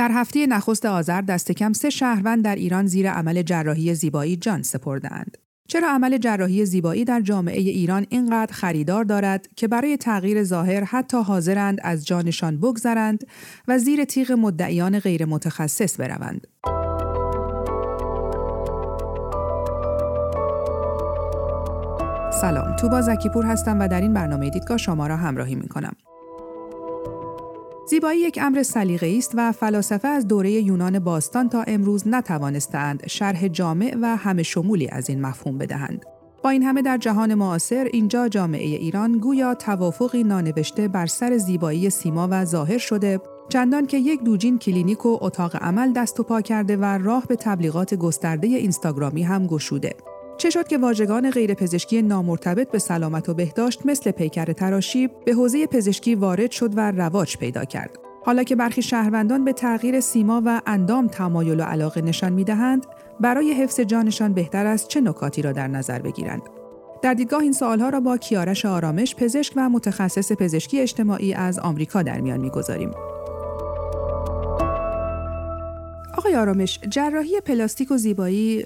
در هفته نخست آذر دست کم سه شهروند در ایران زیر عمل جراحی زیبایی جان سپردند. چرا عمل جراحی زیبایی در جامعه ایران اینقدر خریدار دارد که برای تغییر ظاهر حتی حاضرند از جانشان بگذرند و زیر تیغ مدعیان غیر متخصص بروند؟ سلام توبا زکیپور هستم و در این برنامه دیدگاه شما را همراهی می کنم. زیبایی یک امر سلیقه‌ای است و فلاسفه از دوره یونان باستان تا امروز نتوانستند شرح جامع و همه شمولی از این مفهوم بدهند. با این همه در جهان معاصر اینجا جامعه ایران گویا توافقی نانوشته بر سر زیبایی سیما و ظاهر شده چندان که یک دوجین کلینیک و اتاق عمل دست و پا کرده و راه به تبلیغات گسترده اینستاگرامی هم گشوده. چه شد که واژگان غیر پزشکی نامرتبط به سلامت و بهداشت مثل پیکر تراشی به حوزه پزشکی وارد شد و رواج پیدا کرد. حالا که برخی شهروندان به تغییر سیما و اندام تمایل و علاقه نشان می دهند، برای حفظ جانشان بهتر است چه نکاتی را در نظر بگیرند. در دیدگاه این سوالها را با کیارش آرامش پزشک و متخصص پزشکی اجتماعی از آمریکا در میان می‌گذاریم. آقای آرامش جراحی پلاستیک و زیبایی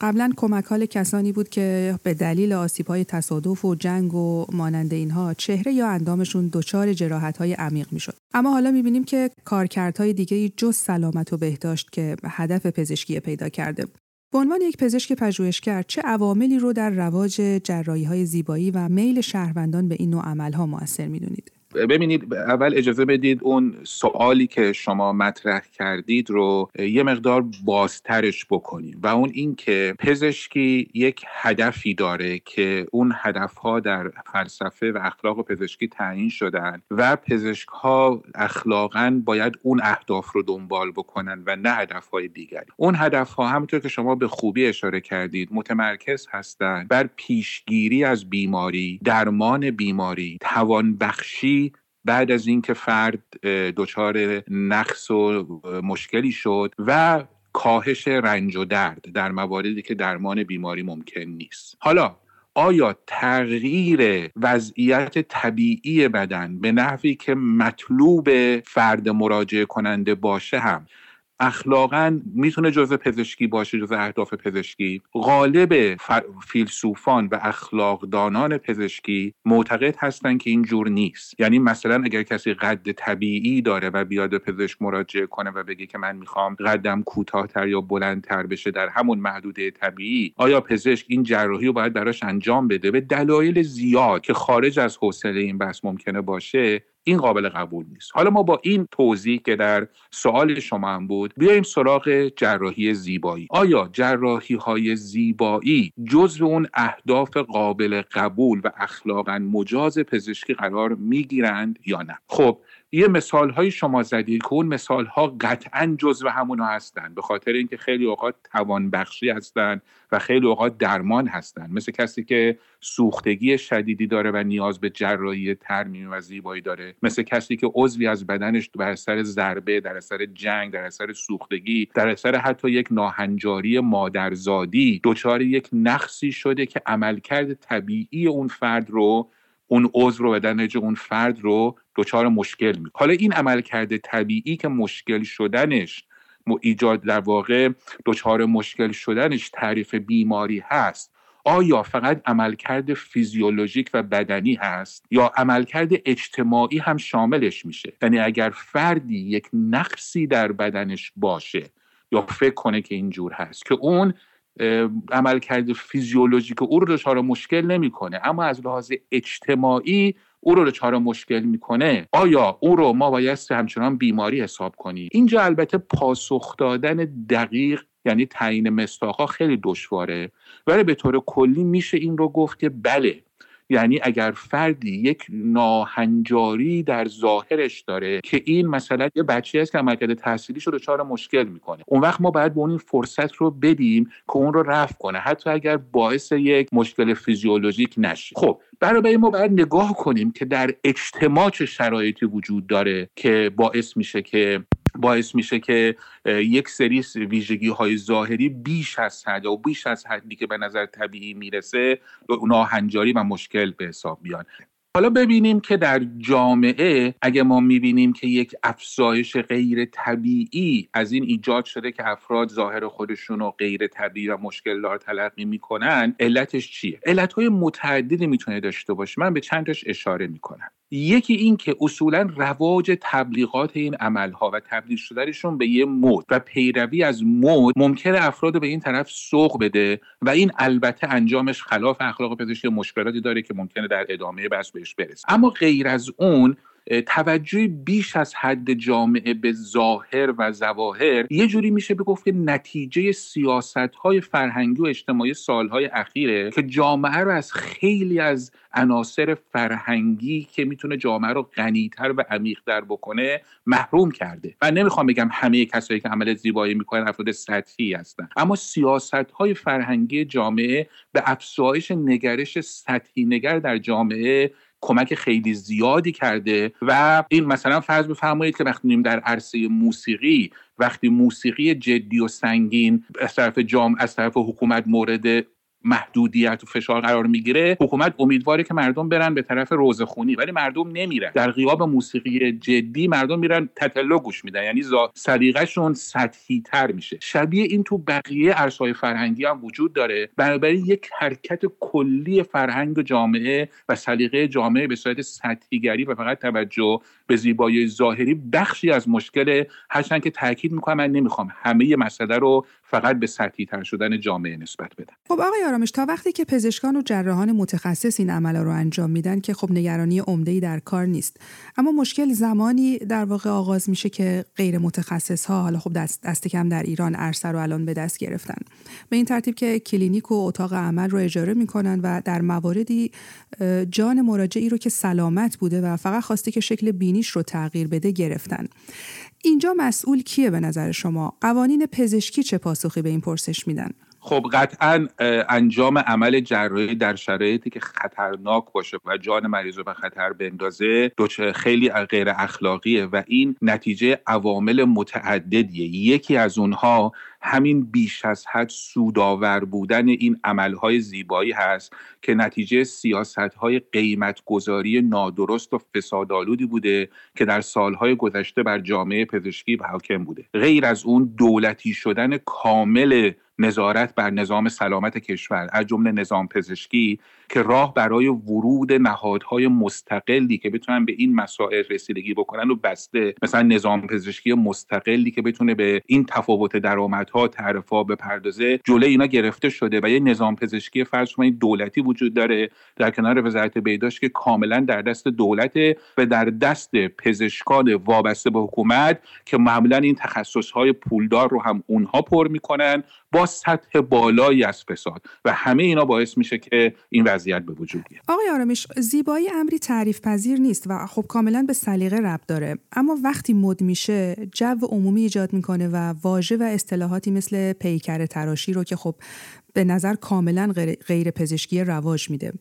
قبلا کمک حال کسانی بود که به دلیل آسیب های تصادف و جنگ و مانند اینها چهره یا اندامشون دچار جراحت های عمیق می‌شد. اما حالا می‌بینیم که کارکردهای دیگه جز سلامت و بهداشت که هدف پزشکی پیدا کرده. به عنوان یک پزشک پژوهشگر چه عواملی رو در رواج جراحی های زیبایی و میل شهروندان به این نوع عملها موثر می‌دونید؟ ببینید اول اجازه بدید اون سوالی که شما مطرح کردید رو یه مقدار بازترش بکنیم و اون این که پزشکی یک هدفی داره که اون هدفها در فلسفه و اخلاق پزشکی تعیین شدن و پزشک ها اخلاقا باید اون اهداف رو دنبال بکنن و نه هدفهای دیگری. اون هدفها همونطور که شما به خوبی اشاره کردید متمرکز هستند بر پیشگیری از بیماری درمان بیماری توانبخشی بعد از اینکه فرد دچار نقص و مشکلی شد و کاهش رنج و درد در مواردی که درمان بیماری ممکن نیست. حالا آیا تغییر وضعیت طبیعی بدن به نحوی که مطلوب فرد مراجعه کننده باشه هم اخلاقا می‌تونه جزء پزشکی باشه جزء اهداف پزشکی. غالب فیلسوفان و اخلاقدانان پزشکی معتقد هستن که این جور نیست. یعنی مثلا اگر کسی قد طبیعی داره و بیاد پزشک مراجعه کنه و بگه که من می‌خوام قدم کوتاهتر یا بلندتر بشه در همون محدوده طبیعی آیا پزشک این جراحی رو باید براش انجام بده؟ به دلایل زیاد که خارج از حوصله این بحث ممکنه باشه این قابل قبول نیست. حالا ما با این توضیح که در سوال شما هم بود بیایم سراغ جراحی زیبایی. آیا جراحی های زیبایی جزو اون اهداف قابل قبول و اخلاقا مجاز پزشکی قرار می‌گیرند یا نه؟ خب یه مثال های شما زدید که اون مثال ها قطعا جزو همونا هستن به خاطر اینکه خیلی اوقات توان بخشی هستن و خیلی اوقات درمان هستن. مثل کسی که سوختگی شدیدی داره و نیاز به جراحی ترمیم و زیبایی داره. مثل کسی که عضوی از بدنش در اثر ضربه در اثر جنگ در اثر سوختگی در اثر حتی یک ناهنجاری مادرزادی دچار یک نقصی شده که عملکرد طبیعی اون فرد رو اون عضو رو بدن اون فرد رو دچار مشکل می حالا این عملکرد طبیعی که مشکل شدنش ایجاد در واقع دچار مشکل شدنش تعریف بیماری هست آیا فقط عملکرد فیزیولوژیک و بدنی هست یا عملکرد اجتماعی هم شاملش میشه؟ یعنی اگر فردی یک نقصی در بدنش باشه یا فکر کنه که اینجور هست که اون عملکرد فیزیولوژیک او رو دچار مشکل نمی‌کنه. اما از لحاظ اجتماعی او رو دچار مشکل می‌کنه. آیا او رو ما بایستی همچنان بیماری حساب کنیم؟ اینجا البته پاسخ دادن دقیق یعنی تعیین مستاقها خیلی دشواره. ولی به طور کلی میشه این رو گفت که بله یعنی اگر فردی یک ناهنجاری در ظاهرش داره که این مثلا یه بچه است که عملکرد تحصیلیش رو دچار مشکل می‌کنه اون وقت ما باید به اون این فرصت رو بدیم که اون رو رفع کنه حتی اگر باعث یک مشکل فیزیولوژیک نشه. خب برای ما باید نگاه کنیم که در اجتماع چه شرایطی وجود داره که باعث میشه که باعث میشه که یک سری ویژگی های ظاهری بیش از حد و بیش از حدی که به نظر طبیعی می‌رسه ناهنجاری و مشکل به حساب بیان حالا ببینیم که در جامعه اگه ما می‌بینیم که یک افزایش غیر طبیعی از این ایجاد شده که افراد ظاهر خودشون رو غیر طبیعی و مشکل دار تلقی می‌کنن علتش چیه؟ علتهای متعددی می‌تونه داشته باشه. من به چندش اشاره می‌کنم. یکی این که اصولا رواج تبلیغات این عملها و تبدیل شدنشون به یه مود و پیروی از مود ممکنه افراد به این طرف سوق بده و این البته انجامش خلاف اخلاق پزشکی مشکلاتی داره که ممکنه در ادامه بحث بهش برسه. اما غیر از اون توجه بیش از حد جامعه به ظاهر و زواهر یه جوری میشه بگفت که نتیجه سیاست های فرهنگی و اجتماعی سالهای اخیره که جامعه رو از خیلی از عناصر فرهنگی که می‌تونه جامعه رو غنیتر و عمیقتر بکنه محروم کرده. من نمی‌خوام بگم همه کسایی که عمل زیبایی می‌کنن افراد سطحی هستن. اما سیاست های فرهنگی جامعه به افزایش نگرش سطحی نگر در جامعه کمک خیلی زیادی کرده و این مثلا فرض بفرمایید که وقتی در عرصه موسیقی وقتی موسیقی جدی و سنگین از طرف جام از طرف حکومت مورد محدودیت و فشار قرار می‌گیره حکومت امیدواره که مردم برن به طرف روزخونی ولی مردم نمیرن. در غیاب موسیقی جدی مردم میرن تتلو گوش میدن یعنی سلیقهشون سطحی تر میشه. شبیه این تو بقیه ارشای فرهنگی هم وجود داره. بنابراین یک حرکت کلی فرهنگ جامعه و سلیقه جامعه به صورت سطحیگری و فقط توجه به زیبایی ظاهری بخشی از مشکل هرچند که تاکید می‌کنم من نمی‌خوام همه مسئله رو فقط به سطحی تر شدن جامعه نسبت بدن. خب آقای آرامش تا وقتی که پزشکان و جراحان متخصص این عملا رو انجام میدن که خب نگرانی عمده در کار نیست. اما مشکل زمانی در واقع آغاز میشه که غیر متخصص ها حالا خب دست, دست کم در ایران عرصه رو الان به دست گرفتن. به این ترتیب که کلینیک و اتاق عمل رو اجاره می‌کنن و در مواردی جان مراجعی رو که سلامت بوده و فقط خواسته که شکل بینیش رو تغییر بده گرفتن. اینجا مسئول کیه به نظر شما؟ قوانین پزشکی چه پاسخی به این پرسش میدن؟ خب قطعا انجام عمل جراحی در شرایطی که خطرناک باشه و جان مریض رو به خطر بندازه خیلی غیر اخلاقیه و این نتیجه عوامل متعددیه. یکی از اونها همین بیش از حد سودآور بودن این عملهای زیبایی هست که نتیجه سیاستهای قیمتگذاری نادرست و فسادآلودی بوده که در سالهای گذشته بر جامعه پزشکی حاکم بوده. غیر از اون دولتی شدن کامل نظارت بر نظام سلامت کشور از جمله نظام پزشکی که راه برای ورود نهادهای مستقلی که بتونن به این مسائل رسیدگی بکنن و بسته. مثلا نظام پزشکی مستقلی که بتونه به این تفاوت درآمدها تعرفه بپردازه جلوی اینا گرفته شده و یه نظام پزشکی فرض کنید دولتی وجود داره در کنار وزارت بهداشت که کاملا در دست دولته و در دست پزشکان وابسته به حکومت که معمولا این تخصصهای پولدار رو هم اونها پر می‌کنن. با سطح بالایی از فساد و همه اینا باعث میشه که این وضعیت به وجود بیاد. آقای آرامش زیبایی امری تعریف پذیر نیست و خب کاملا به سلیقه ربط داره. اما وقتی مد میشه جو عمومی ایجاد می‌کنه و واژه و اصطلاحاتی مثل پیکر تراشی رو که خب به نظر کاملا غیر پزشکی رواج میده.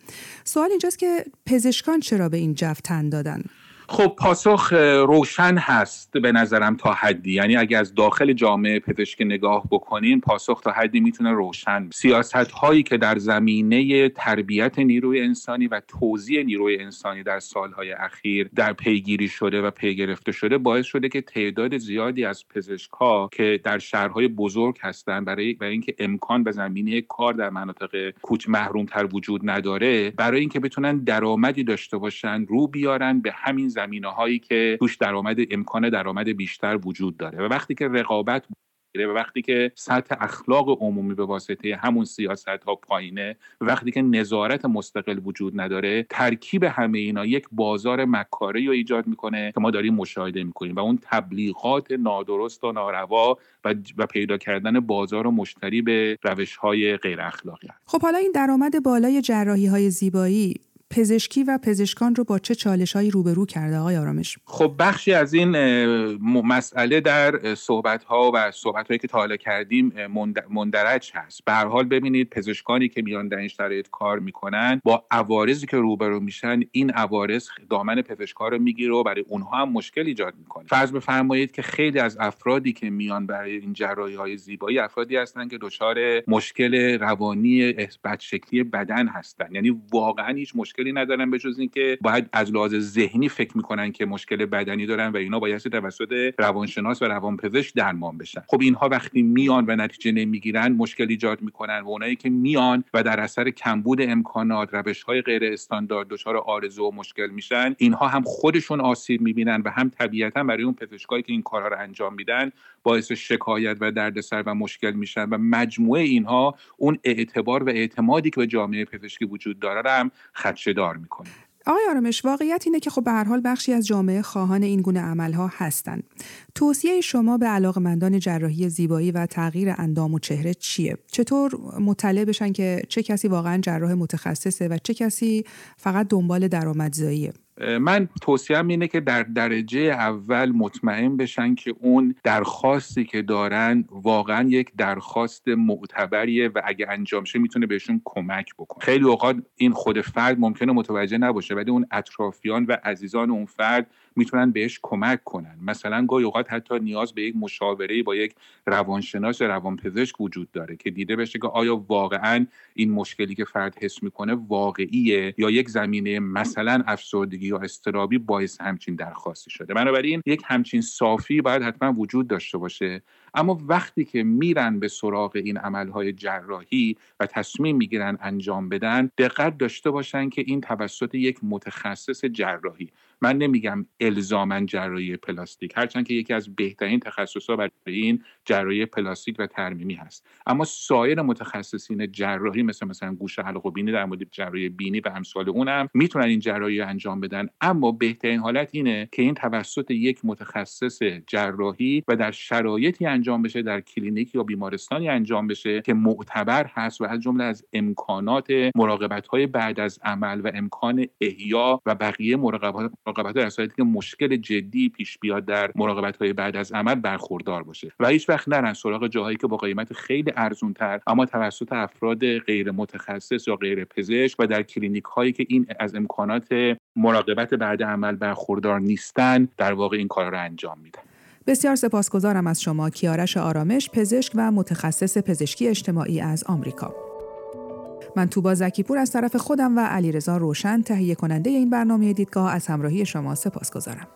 سوال اینجاست که پزشکان چرا به این جو تن دادن؟ خب پاسخ روشن هست به نظرم تا حدی. یعنی اگر از داخل جامعه پزشکی نگاه بکنین پاسخ تا حدی می‌تونه روشن سیاست هایی که در زمینه تربیت نیروی انسانی و توزیع نیروی انسانی در سالهای اخیر در پیگیری شده و پی گرفته شده باعث شده که تعداد زیادی از پزشک ها که در شهرهای بزرگ هستند برای برای اینکه امکان به زمینه کار در مناطق کوچ محروم تر وجود نداره برای اینکه بتونن درآمدی داشته باشن رو بیارن به همین زمینه هایی که توش درآمد امکان درآمد بیشتر وجود داره. و وقتی که رقابت و وقتی که سطح اخلاق عمومی به واسطه همون سیاست ها پایینه وقتی که نظارت مستقل وجود نداره ترکیب همه اینا یک بازار مکاره رو ایجاد می‌کنه که ما داریم مشاهده می‌کنیم. و اون تبلیغات نادرست و ناروا و, و پیدا کردن بازار و مشتری به روش های غیر اخلاقی خب حالا این درآمد بالای جراحی های زیبایی پزشکی و پزشکان رو با چه چالشهایی روبرو کرده آقای آرامش؟ خب بخشی از این مسئله در صحبت ها و صحبت هایی که تا کردیم مندرج هست. به هر حال ببینید پزشکانی که میان در این شرایط کار می‌کنن با عوارضی که روبرو میشن این عوارض دامن پزشکا رو می‌گیره و برای اونها هم مشکل ایجاد می‌کنه. فرض بفرمایید که خیلی از افرادی که میان برای این جراحی های زیبایی افرادی هستن که دچار مشکل روانی بدشکلی بدن هستن. یعنی واقعا هیچ مشکل مشکلی ندارن به جز اینکه باید از لحاظ ذهنی فکر می‌کنن که مشکل بدنی دارن و اینا باید توسط روانشناس و روانپزشک درمان بشن. خب اینها وقتی میان و نتیجه نمی‌گیرن مشکل ایجاد می‌کنن. و اونایی که میان و در اثر کمبود امکانات روش های غیر استاندارد دچار آرزو و مشکل میشن اینها هم خودشون آسیب می‌بینن و هم طبیعتا برای اون پزشکایی که این کارها رو انجام میدن باعث شکایت و دردسر و مشکل میشن. و مجموعه اینها اون اعتبار و اعتمادی که به جامعه پزشکی وجود داره هم خدشه‌دار می‌کنه آقای آرامش واقعیت اینه که خب به هر حال بخشی از جامعه خواهان این گونه عملها هستند. توصیه شما به علاقمندان جراحی زیبایی و تغییر اندام و چهره چیه؟ چطور مطلع بشن که چه کسی واقعا جراح متخصصه و چه کسی فقط دنبال درآمدزاییه؟ من توصیم اینه که در درجه اول مطمئن بشن که اون درخواستی که دارن واقعا یک درخواست معتبریه و اگه انجام شه می‌تونه بهشون کمک بکنه خیلی اوقات این خود فرد ممکنه متوجه نباشه ولی اون اطرافیان و عزیزان اون فرد می‌تونن بهش کمک کنن. مثلا گاهی اوقات حتی نیاز به یک مشاوره با یک روانشناس روانپزشک وجود داره که دیده بشه که آیا واقعا این مشکلی که فرد حس می‌کنه واقعیه یا یک زمینه مثلا افسردگی یا استرابی باعث همچین درخواستی شده. بنابراین یک همچین صافی باید حتما وجود داشته باشه. اما وقتی که میرن به سراغ این عملهای جراحی و تصمیم می‌گیرن انجام بدن دقت داشته باشن که این توسط یک متخصص جراحی من نمیگم الزاما جراحی پلاستیک هرچند که یکی از بهترین تخصصها برای این جراحی پلاستیک و ترمیمی هست. اما سایر متخصصین جراحی مثل مثلا گوش حلق و بینی در مورد جراحی بینی و امثال اونم می‌تونن این جراحی انجام بدن. اما بهترین حالت اینه که این توسط یک متخصص جراحی و در شرایطی انجام بشه در کلینیک یا بیمارستانی انجام بشه که معتبر هست و از جمله از امکانات مراقبت های بعد از عمل و امکان احیا و بقیه مراقبت مراقبت که مشکل جدی پیش بیاد در مراقبت های بعد از عمل برخوردار باشه. و هیچ نرن سراغ جاهایی که با قیمت خیلی ارزون تر اما توسط افراد غیر متخصص یا غیر پزشک و در کلینیک هایی که این از امکانات مراقبت بعد عمل برخوردار نیستن در واقع این کار را انجام میدن بسیار سپاسگزارم از شما کیارش آرامش پزشک و متخصص پزشکی اجتماعی از آمریکا من توبا زکیپور از طرف خودم و علیرضا روشن تهیه کننده این برنامه دیدگاه از همراهی شما سپاس گذارم.